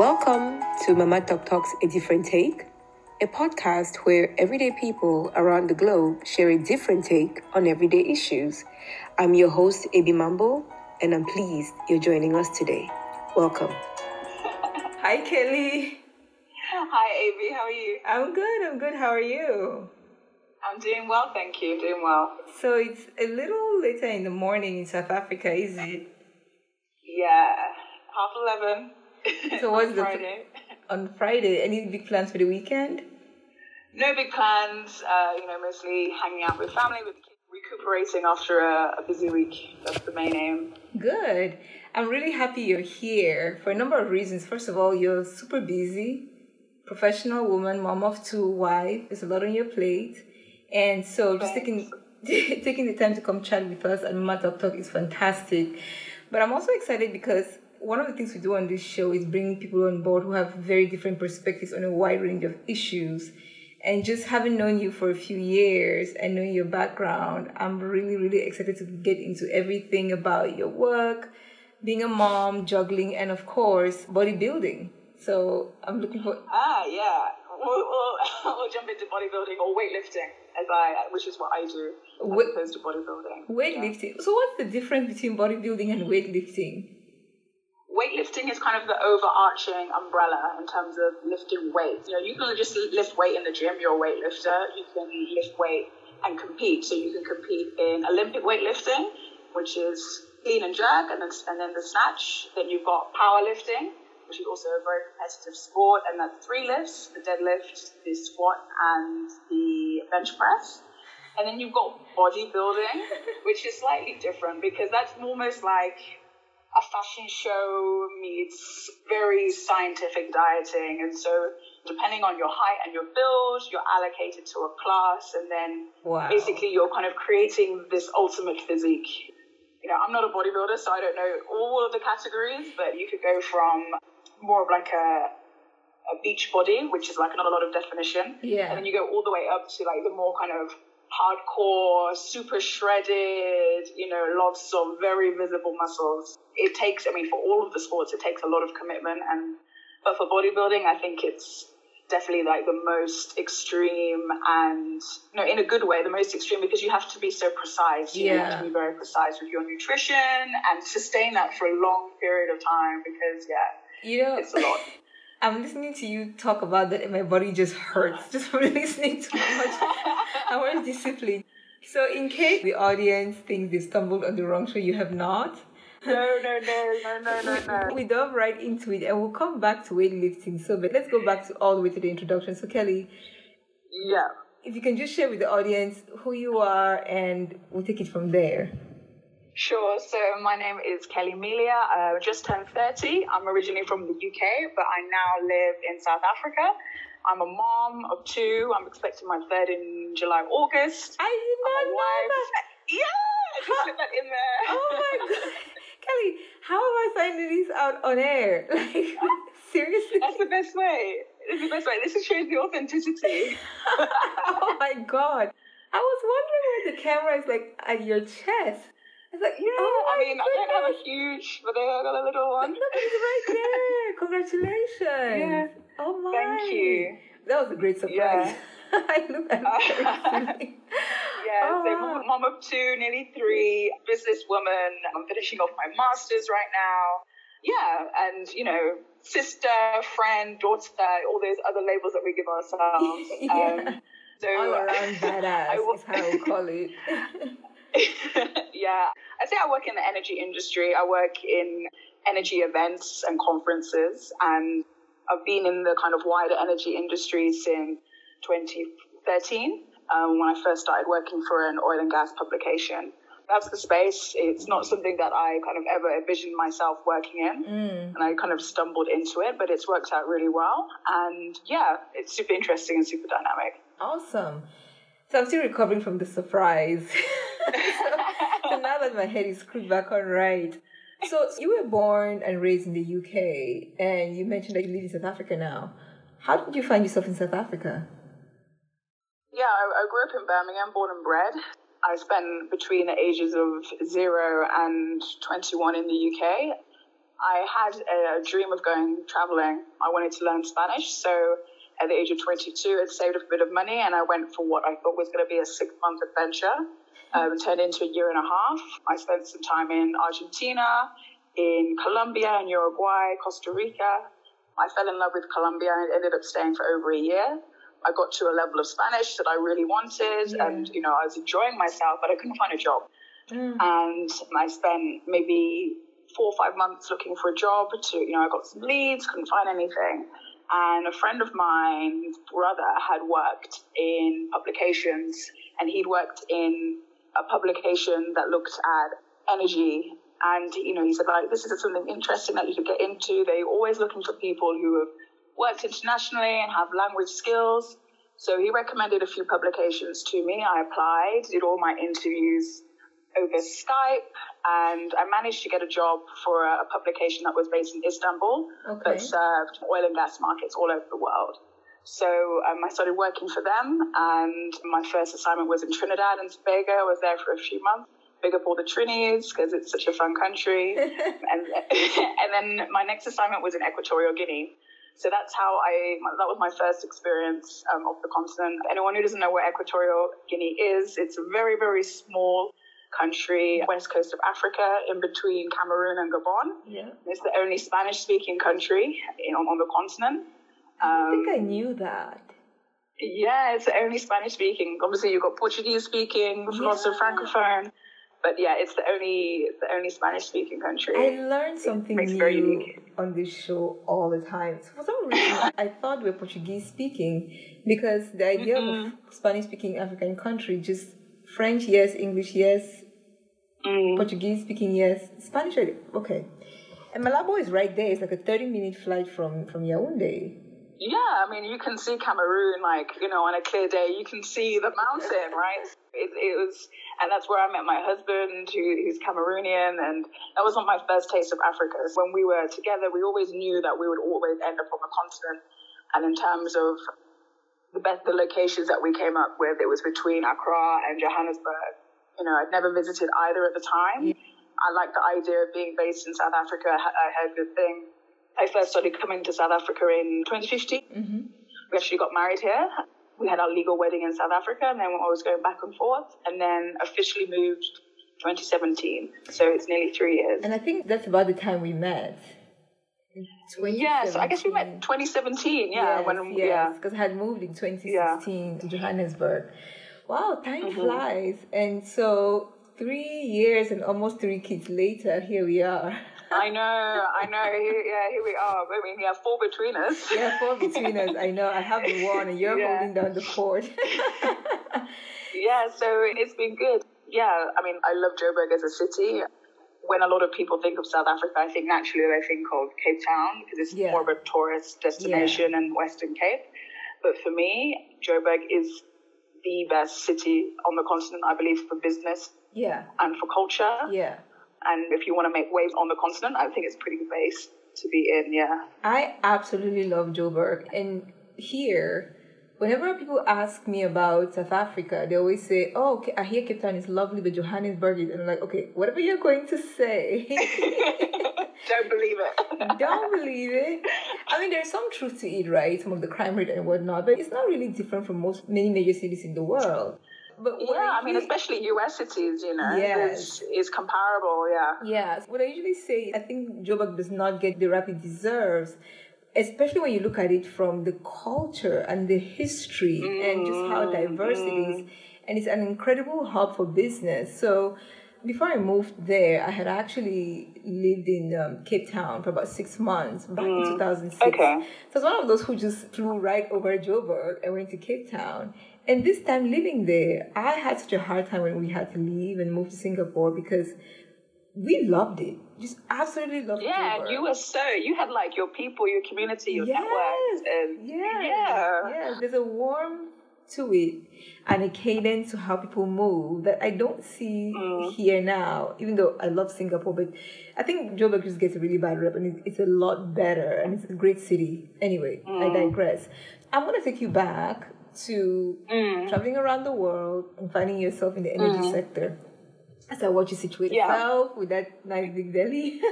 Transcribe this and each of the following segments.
Welcome to Mama Talk Talks A Different Take, a podcast where everyday people around the globe share a different take on everyday issues. I'm your host, Abi Mambo, and I'm pleased you're joining us today. Welcome. Hi, Kelly. Hi, Avi. How are you? I'm good. I'm good. How are you? I'm doing well, thank you. Doing well. So it's a little later in the morning in South Africa, is it? Yeah, half eleven. So what's the Friday? on Friday? Any big plans for the weekend? No big plans. Uh, you know, mostly hanging out with family, with the kids, recuperating after a, a busy week. That's the main aim. Good. I'm really happy you're here for a number of reasons. First of all, you're super busy, professional woman, mom of two, wife. There's a lot on your plate, and so just taking taking the time to come chat with us and Mama Talk Talk is fantastic. But I'm also excited because one of the things we do on this show is bringing people on board who have very different perspectives on a wide range of issues. And just having known you for a few years and knowing your background, I'm really, really excited to get into everything about your work, being a mom, juggling, and of course, bodybuilding. So I'm looking for. Ah, yeah. We'll, we'll, we'll jump into bodybuilding or weightlifting, as I, which is what I do, as Wait- opposed to bodybuilding. Weightlifting. So, what's the difference between bodybuilding and weightlifting? Weightlifting is kind of the overarching umbrella in terms of lifting weights. You know, you can just lift weight in the gym, you're a weightlifter. You can lift weight and compete. So you can compete in Olympic weightlifting, which is clean and jerk, and then, and then the snatch. Then you've got powerlifting, which is also a very competitive sport, and that's three lifts, the deadlift, the squat, and the bench press. And then you've got bodybuilding, which is slightly different because that's almost like a fashion show meets very scientific dieting. And so, depending on your height and your build, you're allocated to a class, and then Wow. basically you're kind of creating this ultimate physique. You know, I'm not a bodybuilder, so I don't know all of the categories, but you could go from more of like a a beach body, which is like not a lot of definition, Yeah. and then you go all the way up to like the more kind of hardcore, super shredded, you know, lots of very visible muscles. It takes, I mean, for all of the sports, it takes a lot of commitment. And, but for bodybuilding, I think it's definitely like the most extreme and, you know, in a good way, the most extreme because you have to be so precise. You, you have to be very precise with your nutrition and sustain that for a long period of time because, yeah, You know, it's a lot. I'm listening to you talk about that, and my body just hurts just from listening to much how much discipline. So, in case the audience thinks they stumbled on the wrong show, you have not. no, no, no, no, no, no, no. We dove right into it, and we'll come back to weightlifting. So, but let's go back to all the way to the introduction. So, Kelly, Yeah. if you can just share with the audience who you are, and we'll take it from there. Sure. So my name is Kelly Mealia. I just turned 30. I'm originally from the UK, but I now live in South Africa. I'm a mom of two. I'm expecting my third in July, August. I did I'm not a know that. Yeah, just slip that in there. Oh my god, Kelly, how am I finding this out on air? Like seriously? That's the best way. It's the best way. This is shows the authenticity. oh my god. I was wondering why the camera is like at your chest. I was like, Yeah, oh I mean, I don't have a huge, but I got a little one. Look, it's right there. Congratulations. Yeah. Oh my. Thank you. That was a great surprise. Yeah. I look at it. Yeah, Oh, so wow. mom, mom of two, nearly three, businesswoman. I'm finishing off my master's right now. Yeah, and you know, sister, friend, daughter, all those other labels that we give ourselves. Yeah. Um, so All around badass I is how I call it. yeah, I say I work in the energy industry. I work in energy events and conferences, and I've been in the kind of wider energy industry since 2013 um, when I first started working for an oil and gas publication. That's the space. It's not something that I kind of ever envisioned myself working in. Mm. And I kind of stumbled into it, but it's worked out really well. And yeah, it's super interesting and super dynamic. Awesome. So I'm still recovering from the surprise. so, so now that my head is screwed back on right. So you were born and raised in the UK, and you mentioned that you live in South Africa now. How did you find yourself in South Africa? Yeah, I, I grew up in Birmingham, born and bred. I spent between the ages of zero and 21 in the UK. I had a dream of going traveling. I wanted to learn Spanish, so at the age of 22, I'd saved a bit of money and I went for what I thought was going to be a six month adventure. Um, turned into a year and a half. I spent some time in Argentina, in Colombia, and Uruguay, Costa Rica. I fell in love with Colombia and ended up staying for over a year. I got to a level of Spanish that I really wanted, yeah. and you know I was enjoying myself, but I couldn't find a job. Mm. And I spent maybe four or five months looking for a job. To you know, I got some leads, couldn't find anything. And a friend of mine's brother had worked in publications, and he'd worked in a publication that looked at energy. And you know, he said like, this is something interesting that you could get into. They're always looking for people who have worked internationally and have language skills. So he recommended a few publications to me. I applied, did all my interviews over Skype, and I managed to get a job for a, publication that was based in Istanbul okay. that served oil and gas markets all over the world. So um, I started working for them, and my first assignment was in Trinidad and Tobago. I was there for a few months. Big up all the Trinis because it's such a fun country. and and then my next assignment was in Equatorial Guinea. So that's how I, that was my first experience um, of the continent. Anyone who doesn't know where Equatorial Guinea is, it's a very, very small country, west coast of Africa, in between Cameroon and Gabon. Yeah. It's the only Spanish speaking country in, on, on the continent. I think I um, knew that. Yeah, it's the only Spanish speaking. Obviously, you've got Portuguese speaking, yeah. lots of francophone but yeah, it's the only the only Spanish speaking country. I learned something new on this show all the time. So for some reason, I thought we are Portuguese speaking because the idea mm-hmm. of a Spanish speaking African country just French yes, English yes, mm. Portuguese speaking yes, Spanish okay. And Malabo is right there. It's like a thirty minute flight from from Yaoundé. Yeah, I mean, you can see Cameroon, like, you know, on a clear day, you can see the mountain, right? It, it was, and that's where I met my husband, who, who's Cameroonian, and that was not my first taste of Africa. When we were together, we always knew that we would always end up on the continent. And in terms of the best, the locations that we came up with, it was between Accra and Johannesburg. You know, I'd never visited either at the time. I liked the idea of being based in South Africa. I had a good thing I first started coming to South Africa in 2015. Mm-hmm. We actually got married here. We had our legal wedding in South Africa, and then I was going back and forth, and then officially moved 2017. So it's nearly three years. And I think that's about the time we met. Yes, I guess we met 2017. Yeah, yes, when yes, yeah, because I had moved in 2016 yeah. to Johannesburg. Wow, time mm-hmm. flies, and so three years and almost three kids later, here we are. I know, I know. Here, yeah, here we are. I mean, yeah, four between us. Yeah, four between us. I know. I have the one, and you're yeah. holding down the fort. yeah, so it's been good. Yeah, I mean, I love Joburg as a city. When a lot of people think of South Africa, I think naturally they think of Cape Town because it's yeah. more of a tourist destination yeah. and Western Cape. But for me, Joburg is the best city on the continent, I believe, for business. Yeah. And for culture. Yeah. And if you want to make waves on the continent, I think it's a pretty good base to be in, yeah. I absolutely love Joburg. And here, whenever people ask me about South Africa, they always say, oh, okay, I hear Cape Town is lovely, but Johannesburg is. And I'm like, okay, whatever you're going to say. Don't believe it. Don't believe it. I mean, there's some truth to it, right? Some of the crime rate and whatnot, but it's not really different from most many major cities in the world. But yeah, I mean, especially US cities, you know, yes. is, is comparable, yeah. Yes. What I usually say, I think Joburg does not get the rap it deserves especially when you look at it from the culture and the history mm, and just how mm, diverse mm. it is. Mm. And it's an incredible hub for business. So before I moved there, I had actually lived in um, Cape Town for about six months back mm. in 2006. Okay. So I was one of those who just flew right over Joburg and went to Cape Town. And this time living there, I had such a hard time when we had to leave and move to Singapore because we loved it. Just absolutely loved it. Yeah, and you were so you had like your people, your community, your yes, network. And yes, yeah. Yeah. There's a warmth to it and a cadence to how people move that I don't see mm. here now, even though I love Singapore, but I think Joburg just gets a really bad rep and it's a lot better and it's a great city. Anyway, mm. I digress. I'm going to take you back to mm. traveling around the world and finding yourself in the energy mm. sector. As I watch you situate yeah. yourself with that nice big belly.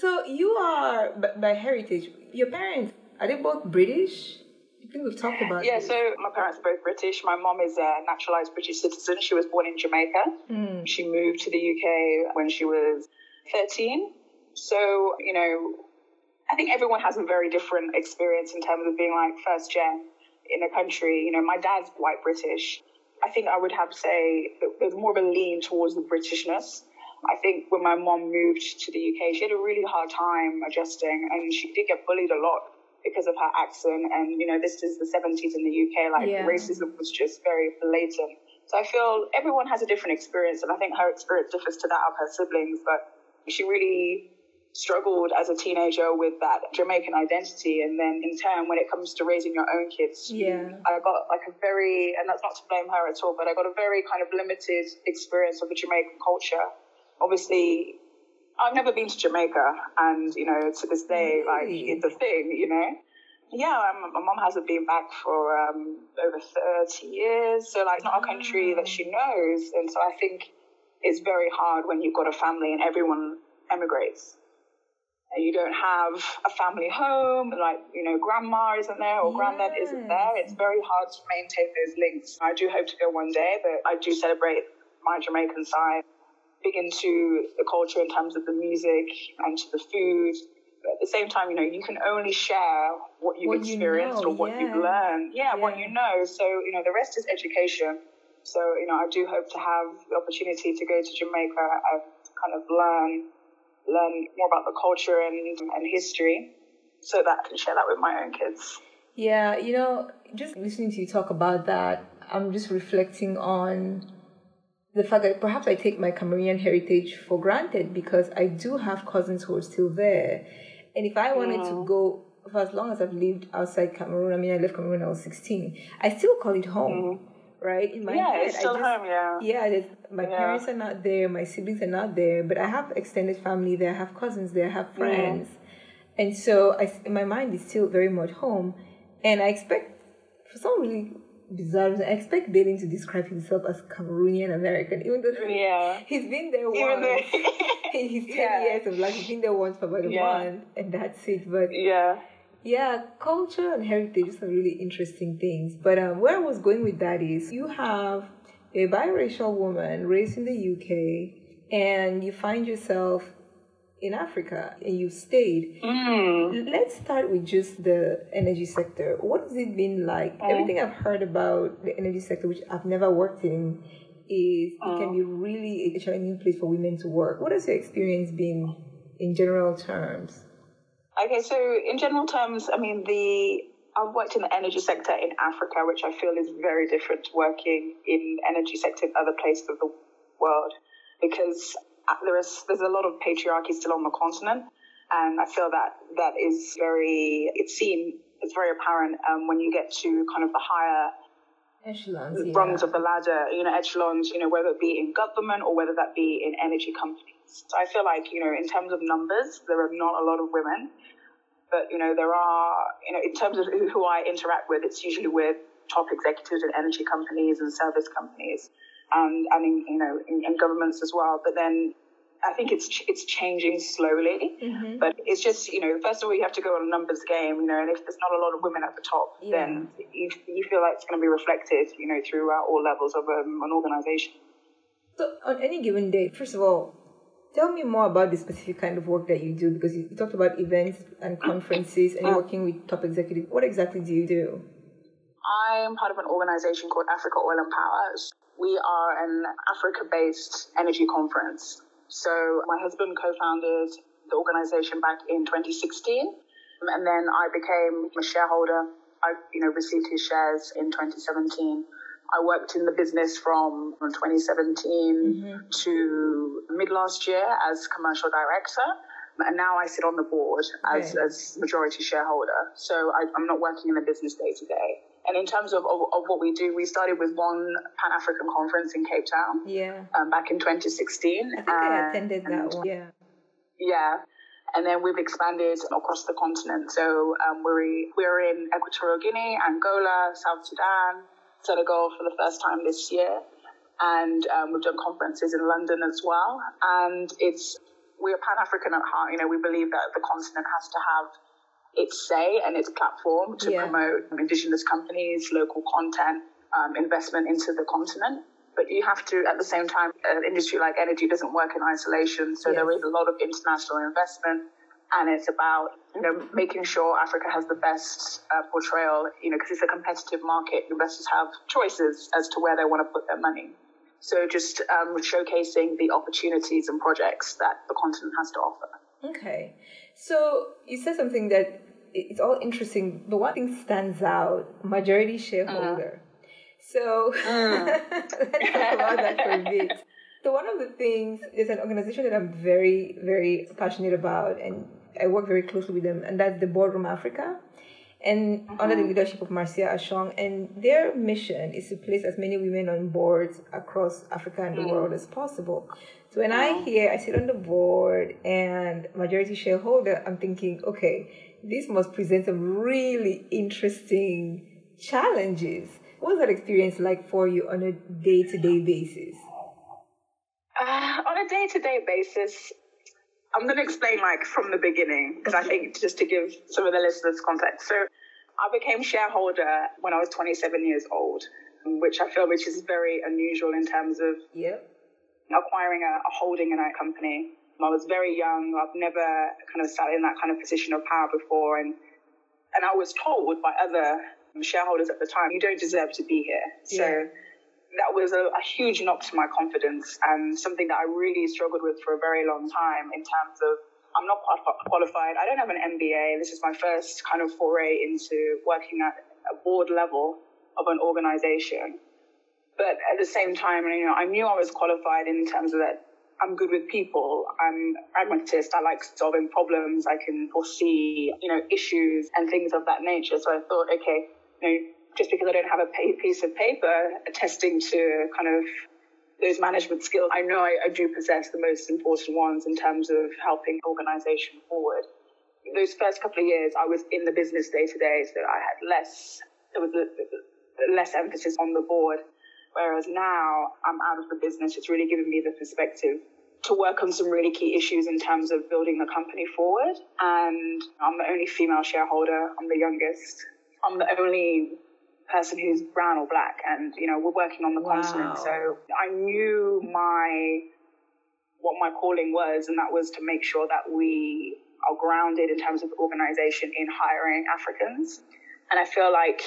So you are by heritage. Your parents are they both British? We've talked about. Yeah, so my parents are both British. My mom is a naturalized British citizen. She was born in Jamaica. Mm. She moved to the UK when she was 13. So, you know, I think everyone has a very different experience in terms of being like first gen in a country. You know, my dad's white British. I think I would have to say there's more of a lean towards the Britishness. I think when my mom moved to the UK, she had a really hard time adjusting and she did get bullied a lot because of her accent. And, you know, this is the 70s in the UK, like yeah. racism was just very blatant. So I feel everyone has a different experience. And I think her experience differs to that of her siblings, but she really struggled as a teenager with that Jamaican identity. And then in turn, when it comes to raising your own kids, yeah. I got like a very, and that's not to blame her at all, but I got a very kind of limited experience of the Jamaican culture. Obviously, I've never been to Jamaica, and you know, to this day, like it's a thing, you know. Yeah, my mom hasn't been back for um, over thirty years, so like it's not a country that she knows, and so I think it's very hard when you've got a family and everyone emigrates. And you don't have a family home, like, you know, grandma isn't there or yes. granddad isn't there. It's very hard to maintain those links. I do hope to go one day, but I do celebrate my Jamaican side big into the culture in terms of the music and to the food. But at the same time, you know, you can only share what you've what experienced you know, or what yeah. you've learned. Yeah, yeah, what you know. So, you know, the rest is education. So, you know, I do hope to have the opportunity to go to Jamaica and kind of learn learn more about the culture and, and history so that I can share that with my own kids. Yeah, you know, just listening to you talk about that, I'm just reflecting on the fact that perhaps I take my Cameroonian heritage for granted because I do have cousins who are still there. And if I wanted to go for as long as I've lived outside Cameroon, I mean, I left Cameroon when I was 16, I still call it home. Mm. Right in my yeah, head, it's still just, home. Yeah, yeah. My yeah. parents are not there. My siblings are not there. But I have extended family there. I have cousins there. I have friends, mm. and so I, my mind is still very much home. And I expect, for some really bizarre. I expect Dalen to describe himself as Cameroonian American, even though yeah. he's been there once. in his 10 yeah. years of life, he's been there once for about a yeah. month, and that's it. But yeah. Yeah, culture and heritage are some really interesting things. But um, where I was going with that is you have a biracial woman raised in the UK, and you find yourself in Africa and you stayed. Mm. Let's start with just the energy sector. What has it been like? Mm. Everything I've heard about the energy sector, which I've never worked in, is mm. it can be really a challenging place for women to work. What has your experience been in general terms? Okay, so in general terms, I mean, the I've worked in the energy sector in Africa, which I feel is very different to working in energy sector in other places of the world because there is there's a lot of patriarchy still on the continent, and I feel that that is very it's seen it's very apparent um, when you get to kind of the higher echelons, rungs yeah. of the ladder, you know, echelons, you know, whether it be in government or whether that be in energy companies. So I feel like, you know, in terms of numbers, there are not a lot of women, but, you know, there are, you know, in terms of who I interact with, it's usually with top executives in energy companies and service companies and, and in, you know, in, in governments as well. But then I think it's it's changing slowly, mm-hmm. but it's just you know first of all you have to go on a numbers game, you know, and if there's not a lot of women at the top, yeah. then you, you feel like it's going to be reflected, you know, throughout all levels of um, an organization. So on any given day, first of all, tell me more about the specific kind of work that you do because you talked about events and conferences and you're working with top executives. What exactly do you do? I am part of an organization called Africa Oil and Power. We are an Africa-based energy conference so my husband co-founded the organization back in 2016, and then I became a shareholder. I, you know, received his shares in 2017. I worked in the business from 2017 mm-hmm. to mid last year as commercial director. And now I sit on the board as, okay. as majority shareholder. So I, I'm not working in the business day to day. And in terms of, of, of, what we do, we started with one Pan African conference in Cape Town. Yeah. Um, back in 2016. I think I attended that one. Yeah. Yeah. And then we've expanded across the continent. So um, we're, we're in Equatorial Guinea, Angola, South Sudan, Senegal for the first time this year. And um, we've done conferences in London as well. And it's we're Pan African at heart. You know, we believe that the continent has to have its say and its platform to yeah. promote indigenous companies, local content, um, investment into the continent. But you have to, at the same time, an industry like energy doesn't work in isolation. So yes. there is a lot of international investment, and it's about you know making sure Africa has the best uh, portrayal. You know, because it's a competitive market, investors have choices as to where they want to put their money. So just um, showcasing the opportunities and projects that the continent has to offer. Okay, so you said something that it's all interesting, but one thing stands out: majority shareholder. Uh-huh. So mm. let's talk about that for a bit. So one of the things is an organization that I'm very, very passionate about, and I work very closely with them, and that's the Boardroom Africa, and mm-hmm. under the leadership of Marcia Ashong. And their mission is to place as many women on boards across Africa and the mm. world as possible. So when I hear I sit on the board and majority shareholder, I'm thinking, okay, this must present some really interesting challenges. What was that experience like for you on a day to day basis? Uh, on a day to day basis, I'm going to explain like from the beginning because. I think just to give some of the listeners context. So I became shareholder when I was 27 years old, which I feel which is very unusual in terms of yep. acquiring a, a holding in a company. I was very young. I've never kind of sat in that kind of position of power before, and and I was told by other shareholders at the time, you don't deserve to be here. So. Yeah that was a, a, huge knock to my confidence and something that I really struggled with for a very long time in terms of I'm not qualified. I don't have an MBA. This is my first kind of foray into working at a board level of an organization. But at the same time, you know, I knew I was qualified in terms of that I'm good with people. I'm pragmatist. I like solving problems. I can foresee, you know, issues and things of that nature. So I thought, okay, you know, just because I don't have a piece of paper attesting to kind of those management skills, I know I, I do possess the most important ones in terms of helping organization forward. Those first couple of years, I was in the business day to day, so I had less, there was a, less emphasis on the board. Whereas now I'm out of the business, it's really given me the perspective to work on some really key issues in terms of building the company forward. And I'm the only female shareholder. I'm the youngest. I'm the only person who's brown or black, and you know we're working on the wow. continent. So I knew my what my calling was, and that was to make sure that we are grounded in terms of organization in hiring Africans. And I feel like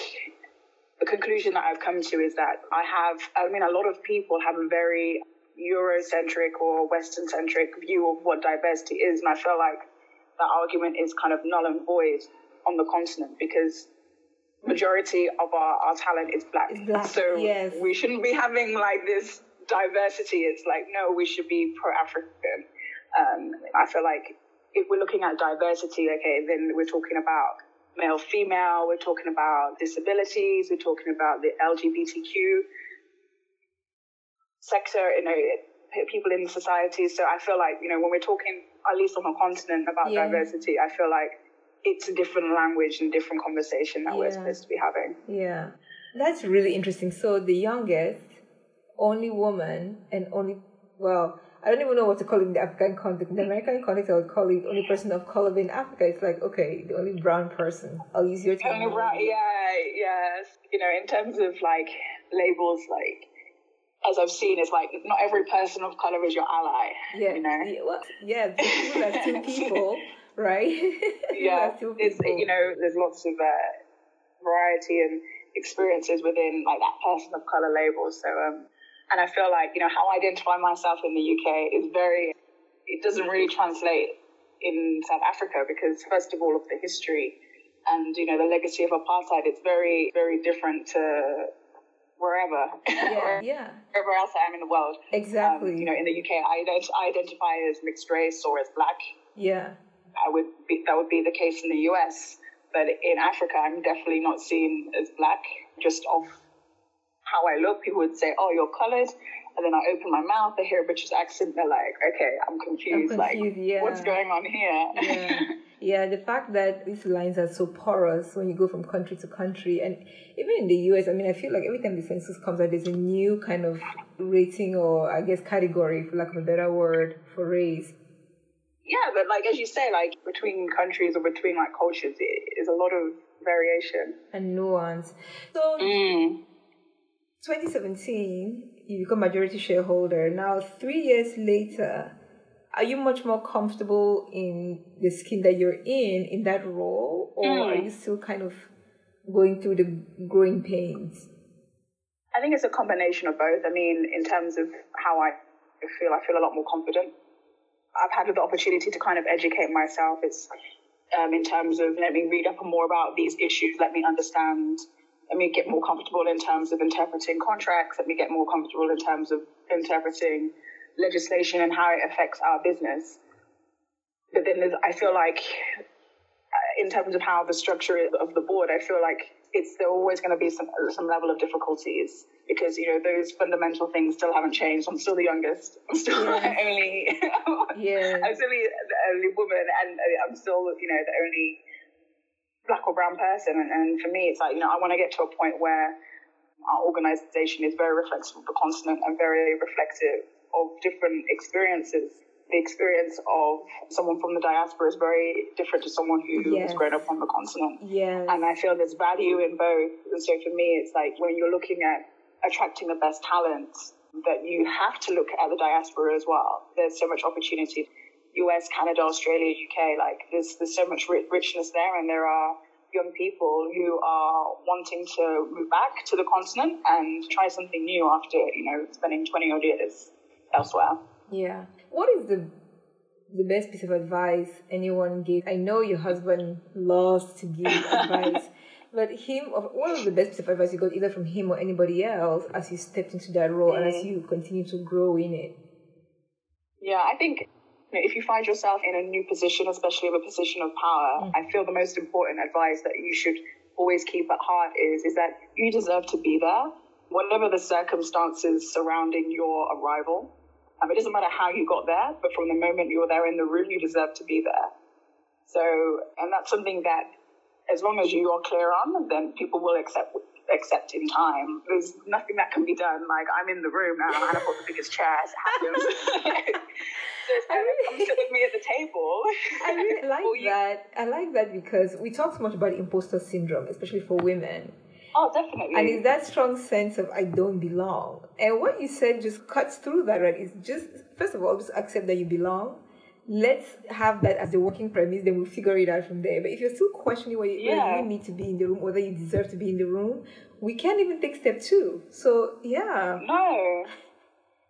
the conclusion that I've come to is that I have, I mean, a lot of people have a very Eurocentric or Western centric view of what diversity is. And I feel like that argument is kind of null and void on the continent because majority of our, our talent is black. black. So yes. we shouldn't be having like this diversity. It's like, no, we should be pro African. Um, I feel like if we're looking at diversity, okay, then we're talking about male, female, we're talking about disabilities, we're talking about the LGBTQ sector, you know, people in society. So I feel like, you know, when we're talking, at least on the continent, about yeah. diversity, I feel like it's a different language and different conversation that yeah. we're supposed to be having. Yeah. That's really interesting. So the youngest, only woman, and only, well, I don't even know what to call it in the African context. In the American context, I would call it only person of color. in Africa, it's like, okay, the only brown person. I'll use your term. Only brown, yeah, yes. You know, in terms of like labels, like, as I've seen, it's like not every person of color is your ally. Yeah. You know? Yeah, well, yeah two people right? yeah, it's you know there's lots of uh, variety and experiences within like that person of color label. So um, and I feel like you know how I identify myself in the UK is very it doesn't really translate in South Africa because first of all of the history and you know the legacy of apartheid it's very very different to wherever yeah, yeah. wherever else I am in the world exactly um, you know in the UK I, ident- I identify as mixed race or as black yeah I would be, that would be the case in the US. But in Africa, I'm definitely not seen as black. Just off how I look, people would say, "Oh, you're colored," and then I open my mouth, I hear a British accent, they're like, "Okay, I'm confused. I'm confused like, yeah. what's going on here?" Yeah. yeah, the fact that these lines are so porous when you go from country to country, and even in the US, I mean, I feel like every time the census comes out, there's a new kind of rating or I guess category, for lack of a better word, for race yeah, but like as you say, like between countries or between like cultures, it is a lot of variation and nuance. So, mm. 2017, you become majority shareholder. Now, three years later, are you much more comfortable in the skin that you're in in that role, or mm. are you still kind of going through the growing pains? I think it's a combination of both. I mean, in terms of how I feel, I feel a lot more confident I've had the opportunity to kind of educate myself. It's um, in terms of let me read up more about these issues, let me understand, let me get more comfortable in terms of interpreting contracts, let me get more comfortable in terms of interpreting legislation and how it affects our business. But then I feel like, uh, in terms of how the structure of the board, I feel like it's there always going to be some some level of difficulties because you know those fundamental things still haven't changed. I'm still the youngest. I'm still yeah. only yeah. I'm still the only woman, and I'm still you know the only black or brown person. And, and for me, it's like you know I want to get to a point where our organization is very reflective of the continent and very reflective of different experiences the experience of someone from the diaspora is very different to someone who yes. has grown up on the continent. Yes. And I feel there's value in both. And so for me, it's like when you're looking at attracting the best talents, that you have to look at the diaspora as well. There's so much opportunity. US, Canada, Australia, UK, like there's, there's so much richness there and there are young people who are wanting to move back to the continent and try something new after, you know, spending 20 odd years elsewhere. Yeah. What is the the best piece of advice anyone gave? I know your husband loves to give advice, but him, of what was the best piece of advice you got either from him or anybody else as you stepped into that role mm. and as mm. you continue to grow in it? Yeah, I think you know, if you find yourself in a new position, especially of a position of power, mm. I feel the most important advice that you should always keep at heart is is that you deserve to be there, whatever the circumstances surrounding your arrival. Um, it doesn't matter how you got there, but from the moment you're there in the room, you deserve to be there. So, and that's something that, as long as you are clear on, then people will accept accept in time. There's nothing that can be done. Like I'm in the room now, and I put the biggest chairs. happens. so it's probably come sit with me at the table. I really like that. I like that because we talk so much about imposter syndrome, especially for women. Oh, definitely. And it's that strong sense of I don't belong. And what you said just cuts through that, right? It's just, first of all, just accept that you belong. Let's have that as the working premise, then we'll figure it out from there. But if you're still questioning whether, yeah. you need to be in the room, whether you deserve to be in the room, we can't even take step two. So, yeah. No.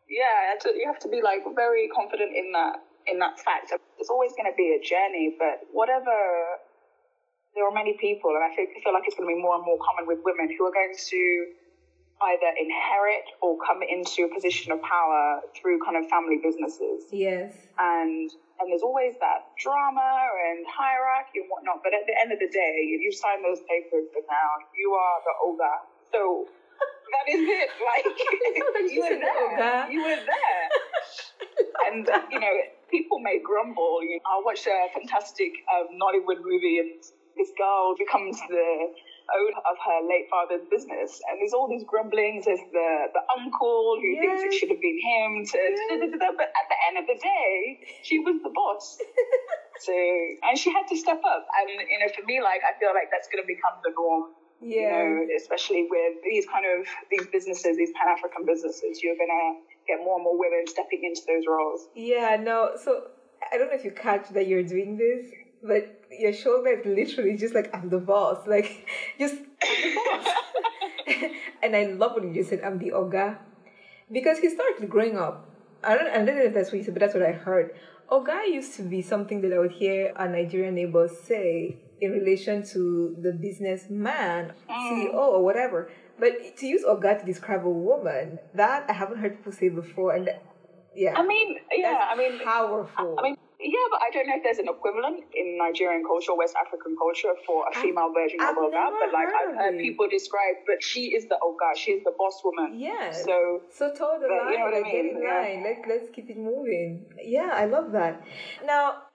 Yeah, you have to be like very confident in that in that fact. It's always going to be a journey, but whatever there are many people, and I feel, feel like it's going to be more and more common with women who are going to either inherit or come into a position of power through kind of family businesses. Yes. And and there's always that drama and hierarchy and whatnot. But at the end of the day, you sign those papers and now you are the oga. So that is it. Like you were there. You were there. and you know, people may grumble. You know, I watched a fantastic um, Nollywood movie and this girl becomes the owner of her late father's business. And there's all these grumblings. There's the, the uncle who yes. thinks it should have been him. To, yes. but at the end of the day, she was the boss. so, and she had to step up. And, you know, for me, like, I feel like that's going to become the norm. Yeah. You know, especially with these kind of, these businesses, these Pan-African businesses, you're going to get more and more women stepping into those roles. Yeah, no. So I don't know if you catch that you're doing this, but your shoulder is literally just like I'm the boss, like just I'm the boss. and I love what you just said. I'm the oga, because historically growing up, I don't, I don't know if that's what you said, but that's what I heard. Oga used to be something that I would hear our Nigerian neighbors say in relation to the businessman, mm. CEO, or whatever. But to use Oga to describe a woman, that I haven't heard people say before, and yeah. I mean, yeah, I mean, powerful. I mean, yeah, but I don't know if there's an equivalent in Nigerian culture, West African culture, for a female version I've of Oga. But like I've heard people describe, but she is the Oga, she's the boss woman. Yeah. So so toe the line, you know what I mean? get in yeah. line. Let's let's keep it moving. Yeah, I love that. Now,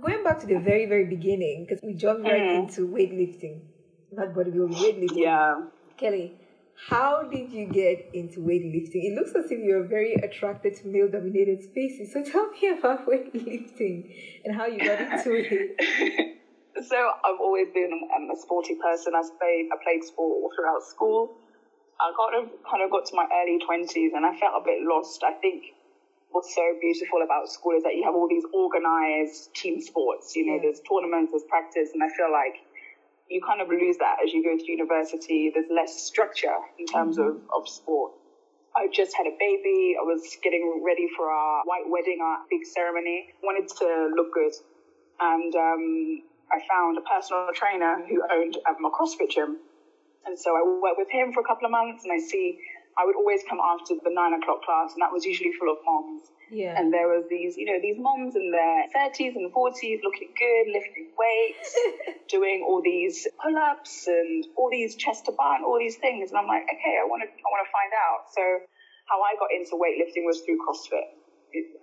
going back to the very very beginning, because we jumped right mm. into weightlifting, not bodybuilding, weightlifting. Yeah. Kelly, how did you get into weightlifting? It looks as if you're very attracted to male dominated spaces. So tell me about weightlifting and how you got into it. so I've always been um, a sporty person. I played I played sport all throughout school. I kind of kind of got to my early twenties and I felt a bit lost. I think what's so beautiful about school is that you have all these organized team sports. You know, yeah. there's tournaments, there's practice, and I feel like you kind of lose that as you go to university. There's less structure in terms mm-hmm. of, of sport. I just had a baby. I was getting ready for our white wedding, our big ceremony. Wanted to look good. And um, I found a personal trainer who owned um, a CrossFit gym. And so I worked with him for a couple of months and I see I would always come after the nine o'clock class, and that was usually full of moms. Yeah. And there was these, you know, these moms in their thirties and forties, looking good, lifting weights, doing all these pull-ups and all these chest to bar and all these things. And I'm like, okay, I want to, I want to find out. So how I got into weightlifting was through CrossFit.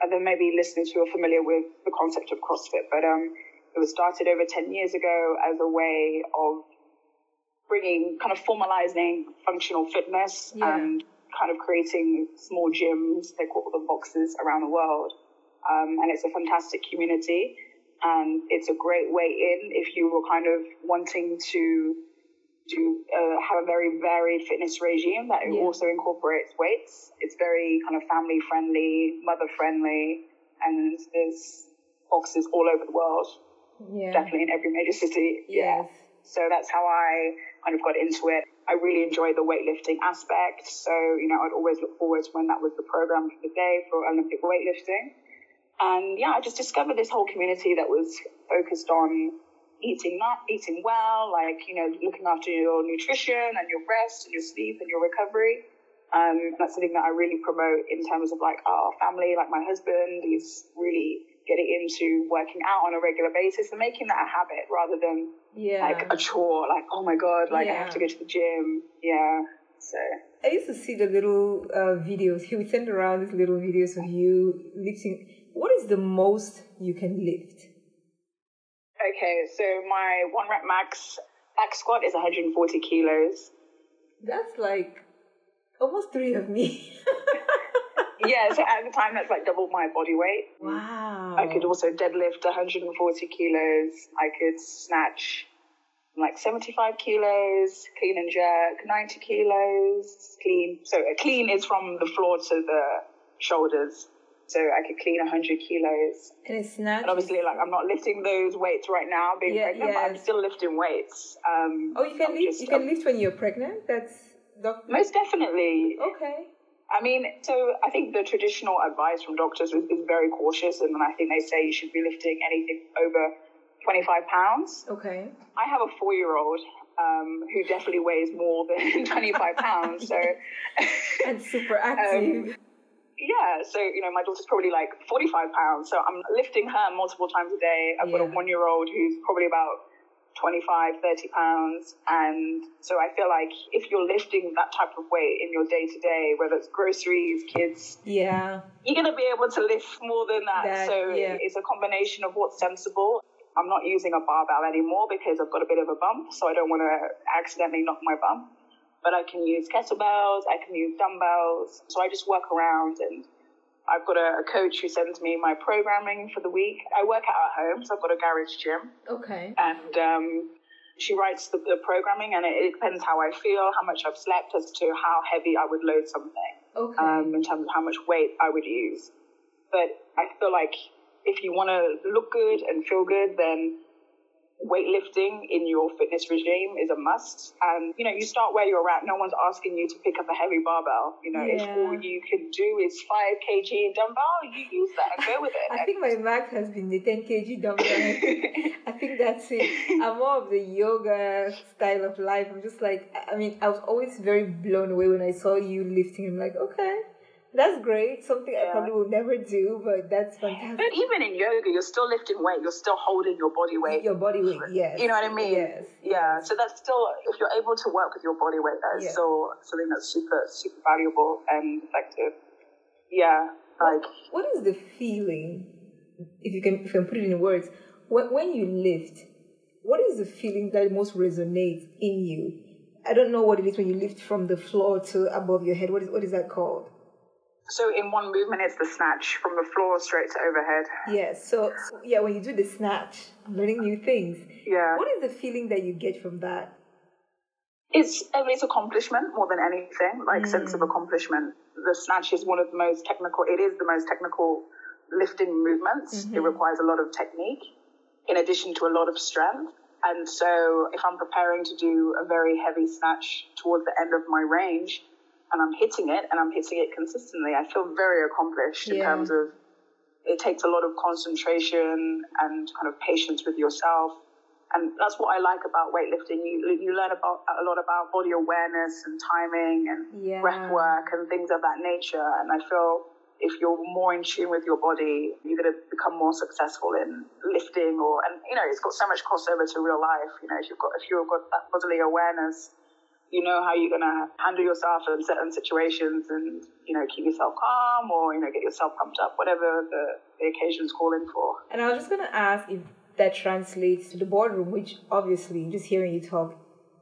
And then maybe listeners who are familiar with the concept of CrossFit, but um, it was started over 10 years ago as a way of bringing kind of formalizing functional fitness yeah. and kind of creating small gyms, they call them boxes around the world. Um, and it's a fantastic community and it's a great way in if you were kind of wanting to to uh, have a very varied fitness regime that yeah. also incorporates weights. It's very kind of family friendly, mother friendly, and there's boxes all over the world. Yeah. Definitely in every major city. Yes. Yeah. So that's how I kind of got into it. I really enjoy the weightlifting aspect. So, you know, I'd always look forward to when that was the program for the day for Olympic weightlifting. And yeah, I just discovered this whole community that was focused on eating not eating well, like, you know, looking after your nutrition and your rest and your sleep and your recovery. Um, that's something that I really promote in terms of like our family, like my husband, he's really getting into working out on a regular basis and making that a habit rather than yeah. like a chore. Like, oh my god, like yeah. I have to go to the gym. Yeah. So I used to see the little uh, videos. He would send around these little videos of you lifting. What is the most you can lift? Okay, so my one rep max back squat is 140 kilos. That's like almost three of me. yeah, so at the time that's like double my body weight. Wow. I could also deadlift 140 kilos. I could snatch like 75 kilos, clean and jerk 90 kilos, clean. So a clean is from the floor to the shoulders. So I could clean 100 kilos. And it's not. And obviously, like, I'm not lifting those weights right now, being yeah, pregnant, yes. but I'm still lifting weights. Um, oh, you can lift. Just, you can um, lift when you're pregnant. That's doctor. Most definitely. Okay. I mean, so I think the traditional advice from doctors is, is very cautious, and I think they say you should be lifting anything over 25 pounds. Okay. I have a four year old um, who definitely weighs more than 25 pounds. So, and super active. Um, yeah, so you know, my daughter's probably like 45 pounds, so I'm lifting her multiple times a day. I've yeah. got a one year old who's probably about 25, 30 pounds. And so I feel like if you're lifting that type of weight in your day to day, whether it's groceries, kids, yeah, you're going to be able to lift more than that. that so yeah. it's a combination of what's sensible. I'm not using a barbell anymore because I've got a bit of a bump, so I don't want to accidentally knock my bump. But I can use kettlebells, I can use dumbbells. So I just work around and I've got a, a, coach who sends me my programming for the week. I work out at home, so I've got a garage gym. Okay. And um, she writes the, the programming, and it, it, depends how I feel, how much I've slept, as to how heavy I would load something. Okay. Um, in terms of how much weight I would use. But I feel like if you want to look good and feel good, then weightlifting in your fitness regime is a must. And, you know, you start where you're at. No one's asking you to pick up a heavy barbell. You know, yeah. if all you can do is 5 kg dumbbell, you use that and go with it. I think my max has been the 10 kg dumbbell. I think that's it. I'm more of the yoga style of life. I'm just like, I mean, I was always very blown away when I saw you lifting. I'm like, okay that's great. Something yeah. I probably will never do, but that's fantastic. But even in yoga, you're still lifting weight. You're still holding your body weight. Your body weight, yes. You know what I mean? Yes. Yeah. So that's still, if you're able to work with your body weight, that's still something that's super, super valuable and effective. Yeah. Like. What is the feeling, if you can, if you can put it in words, when, when you lift, what is the feeling that most resonates in you? I don't know what it is when you lift from the floor to above your head. What is what is that called? So in one movement, it's the snatch from the floor straight to overhead. Yes. So, so yeah, when you do the snatch, learning new things. Yeah. What is the feeling that you get from that? It's it's accomplishment more than anything, like mm. sense of accomplishment. The snatch is one of the most technical. It is the most technical lifting movements. Mm-hmm. It requires a lot of technique, in addition to a lot of strength. And so, if I'm preparing to do a very heavy snatch towards the end of my range, and I'm hitting it and I'm hitting it consistently, I feel very accomplished yeah. in terms of it takes a lot of concentration and kind of patience with yourself. And that's what I like about weightlifting. You you learn about a lot about body awareness and timing and yeah. breath work and things of that nature. And I feel if you're more in tune with your body, you're going to become more successful in lifting or, and you know, it's got so much crossover to real life. You know, if you've got, if you've got that bodily awareness, you know how you're going to handle yourself in certain situations and, you know, keep yourself calm or, you know, get yourself pumped up, whatever the, the occasion's calling for. And I was just going to ask if that translates to the boardroom, which obviously, just hearing you talk,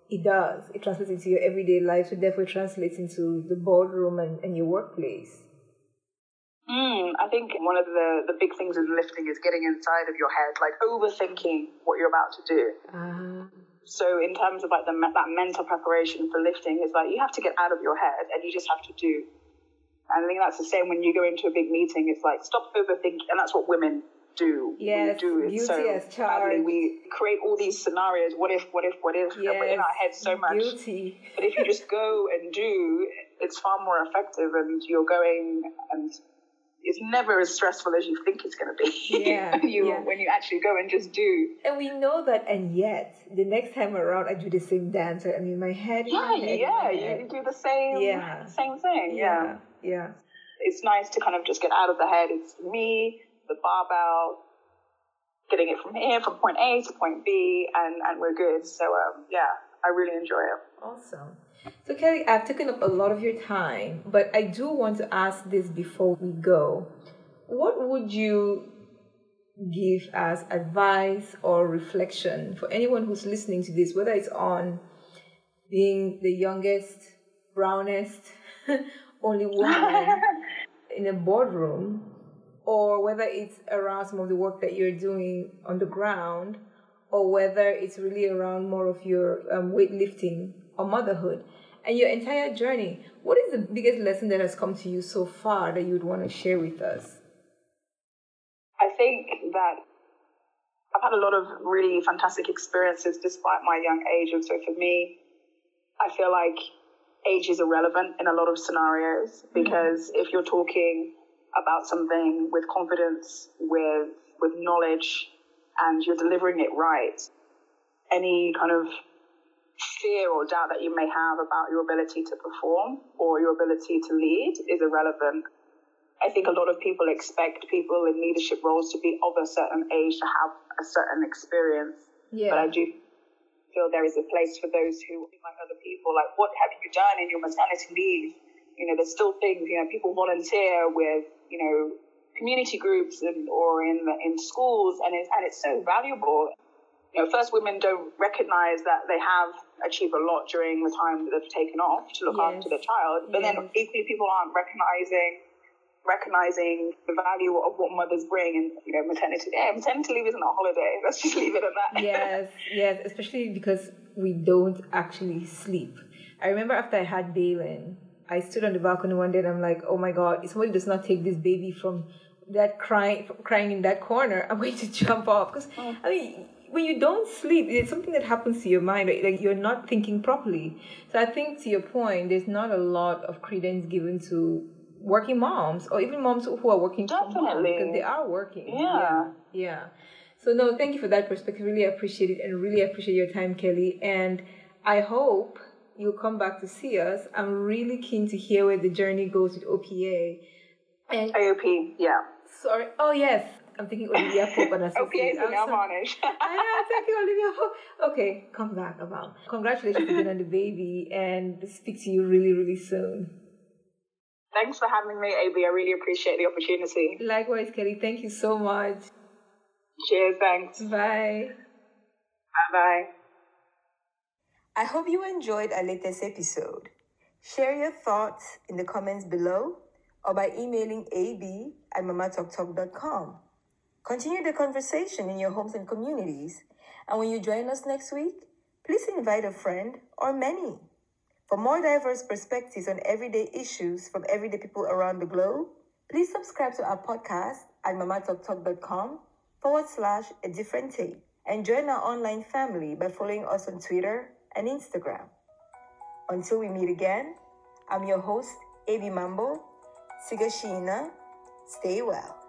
it does. It translates into your everyday life, so therefore it translates into the boardroom and, and your workplace. Mm, I think one of the, the big things in lifting is getting inside of your head, like overthinking what you're about to do. Uh-huh. So in terms of like the that mental preparation for lifting is like you have to get out of your head and you just have to do. And I think that's the same when you go into a big meeting. It's like stop overthinking, and that's what women do. Yes, we do it so badly. We create all these scenarios. What if? What if? What if? Yes, we're in our heads so much. Guilty. But if you just go and do, it's far more effective, and you're going and it's never as stressful as you think it's going to be yeah, when, you, yeah. when you actually go and just do. And we know that, and yet the next time around, I do the same dance. I mean, my head. Yeah, head, yeah, you do the same, yeah. same thing. Yeah. yeah, yeah. It's nice to kind of just get out of the head. It's me, the barbell, getting it from here, from point A to point B, and and we're good. So um, yeah, I really enjoy it. Awesome. So, Kelly, I've taken up a lot of your time, but I do want to ask this before we go. What would you give as advice or reflection for anyone who's listening to this, whether it's on being the youngest, brownest, only woman in a boardroom, or whether it's around some of the work that you're doing on the ground, or whether it's really around more of your um, weightlifting or motherhood and your entire journey. What is the biggest lesson that has come to you so far that you would want to share with us? I think that I've had a lot of really fantastic experiences despite my young age. And so for me, I feel like age is irrelevant in a lot of scenarios mm-hmm. because mm-hmm. if you're talking about something with confidence, with, with knowledge, and you're delivering it right, any kind of fear or doubt that you may have about your ability to perform or your ability to lead is irrelevant. I think a lot of people expect people in leadership roles to be of a certain age to have a certain experience. Yeah. But I do feel there is a place for those who, like other people, like what have you done in your maternity leave? You know, there's still things, you know, people volunteer with, you know, community groups and, or in, in schools and it's, and it's so valuable you know, first women don't recognize that they have achieved a lot during the time that they've taken off to look yes. after their child. But yes. then equally people aren't recognizing recognizing the value of what mothers bring and you know maternity yeah, maternity leave isn't a holiday let's just leave it at that yes yes especially because we don't actually sleep i remember after i had Balin, i stood on the balcony one day and i'm like oh my god if somebody does not take this baby from that crying crying in that corner i'm going to jump off because oh. Mm. i mean when you don't sleep, it's something that happens to your mind. Like you're not thinking properly. So I think to your point, there's not a lot of credence given to working moms or even moms who are working Definitely. because they are working. Yeah. yeah. Yeah. So no, thank you for that perspective. Really appreciate it and really appreciate your time, Kelly. And I hope you'll come back to see us. I'm really keen to hear where the journey goes with OPA. And AOP, yeah. Sorry. Oh yes. I'm thinking Olivia Pope and Associates. Okay, so now varnish. I know, thinking Olivia Pope. Okay, come back, about. Congratulations again on the baby and speak to you really, really soon. Thanks for having me, AB. I really appreciate the opportunity. Likewise, Kelly. Thank you so much. Cheers. Thanks. Bye. Bye bye. I hope you enjoyed our latest episode. Share your thoughts in the comments below or by emailing ab at mamatalktalk.com. Continue the conversation in your homes and communities. And when you join us next week, please invite a friend or many. For more diverse perspectives on everyday issues from everyday people around the globe, please subscribe to our podcast at mamatalktalk.com forward slash a different take and join our online family by following us on Twitter and Instagram. Until we meet again, I'm your host, Avi Mambo. Sigashina. Stay well.